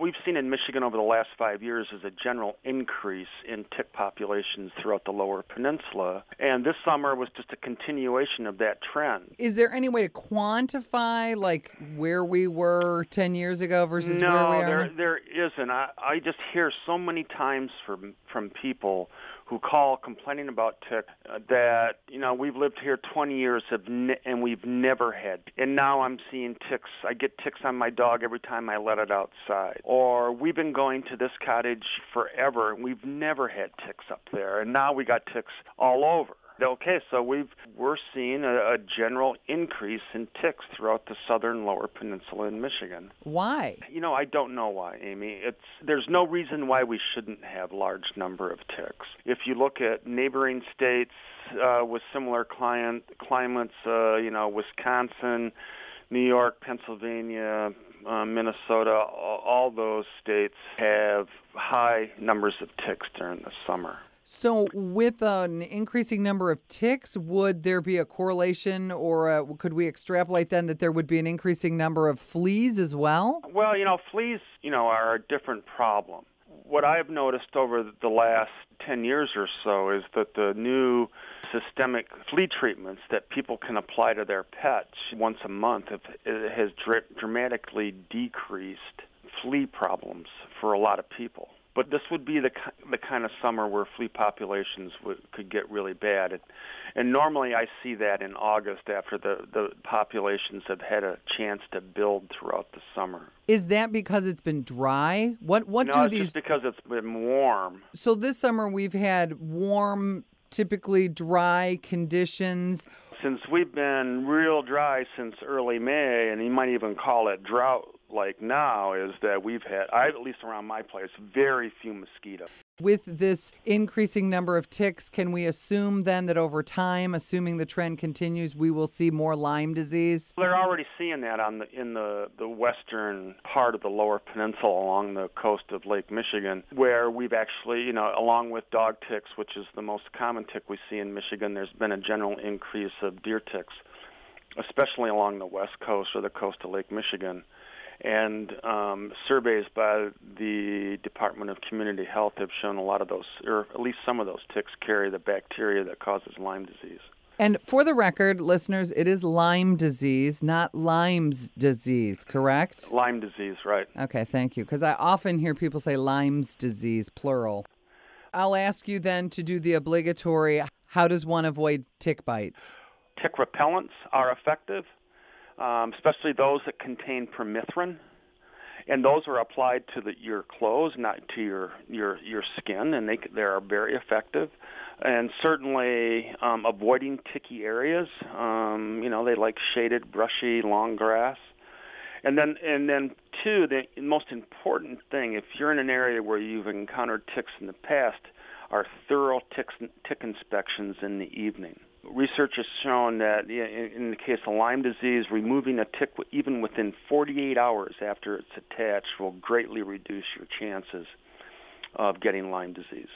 what we've seen in Michigan over the last five years is a general increase in tick populations throughout the lower peninsula. And this summer was just a continuation of that trend. Is there any way to quantify like where we were 10 years ago versus no, where we are? No, there there isn't. I, I just hear so many times from from people who call complaining about tick uh, that you know we've lived here 20 years ne- and we've never had and now I'm seeing ticks. I get ticks on my dog every time I let it outside. Or we've been going to this cottage forever and we've never had ticks up there and now we got ticks all over Okay, so we've we're seeing a, a, general increase in ticks throughout the southern lower peninsula in Michigan. Why? You know, I don't know why, Amy. It's there's no reason why we shouldn't have large number of ticks. If you look at neighboring states uh, with similar client climates, uh, you know, Wisconsin, New York, Pennsylvania, uh, Minnesota, all, all those states have high numbers of ticks during the summer. So, with an increasing number of ticks, would there be a correlation, or a, could we extrapolate then that there would be an increasing number of fleas as well? Well, you know, fleas, you know, are a different problem. What I've noticed over the last 10 years or so is that the new systemic flea treatments that people can apply to their pets once a month has dramatically decreased flea problems for a lot of people. But this would be the the kind of summer where flea populations would, could get really bad, and, and normally I see that in August after the the populations have had a chance to build throughout the summer. Is that because it's been dry? What what no, do it's these? just because it's been warm. So this summer we've had warm, typically dry conditions. Since we've been real dry since early May, and you might even call it drought like now is that we've had, I at least around my place, very few mosquitoes. With this increasing number of ticks, can we assume then that over time, assuming the trend continues, we will see more Lyme disease? They're already seeing that on the in the the western part of the lower peninsula along the coast of Lake Michigan, where we've actually, you know, along with dog ticks, which is the most common tick we see in Michigan, there's been a general increase of deer ticks, especially along the west coast or the coast of Lake Michigan and um, surveys by the Department of Community Health have shown a lot of those, or at least some of those ticks carry the bacteria that causes Lyme disease. And for the record, listeners, it is Lyme disease, not Lyme's disease, correct? Lyme disease, right. Okay, thank you. Because I often hear people say Lyme's disease, plural. I'll ask you then to do the obligatory how does one avoid tick bites? Tick repellents are effective um, especially those that contain permethrin. And those are applied to the, your clothes, not to your, your, your skin, and they, they are very effective. And certainly um, avoiding ticky areas. Um, you know, they like shaded, brushy, long grass. And then, and then, two, the most important thing, if you're in an area where you've encountered ticks in the past, are thorough tick, tick inspections in the evening research has shown that in the case of Lyme disease, removing a tick even within 48 hours after it's attached will greatly reduce your chances of getting Lyme disease.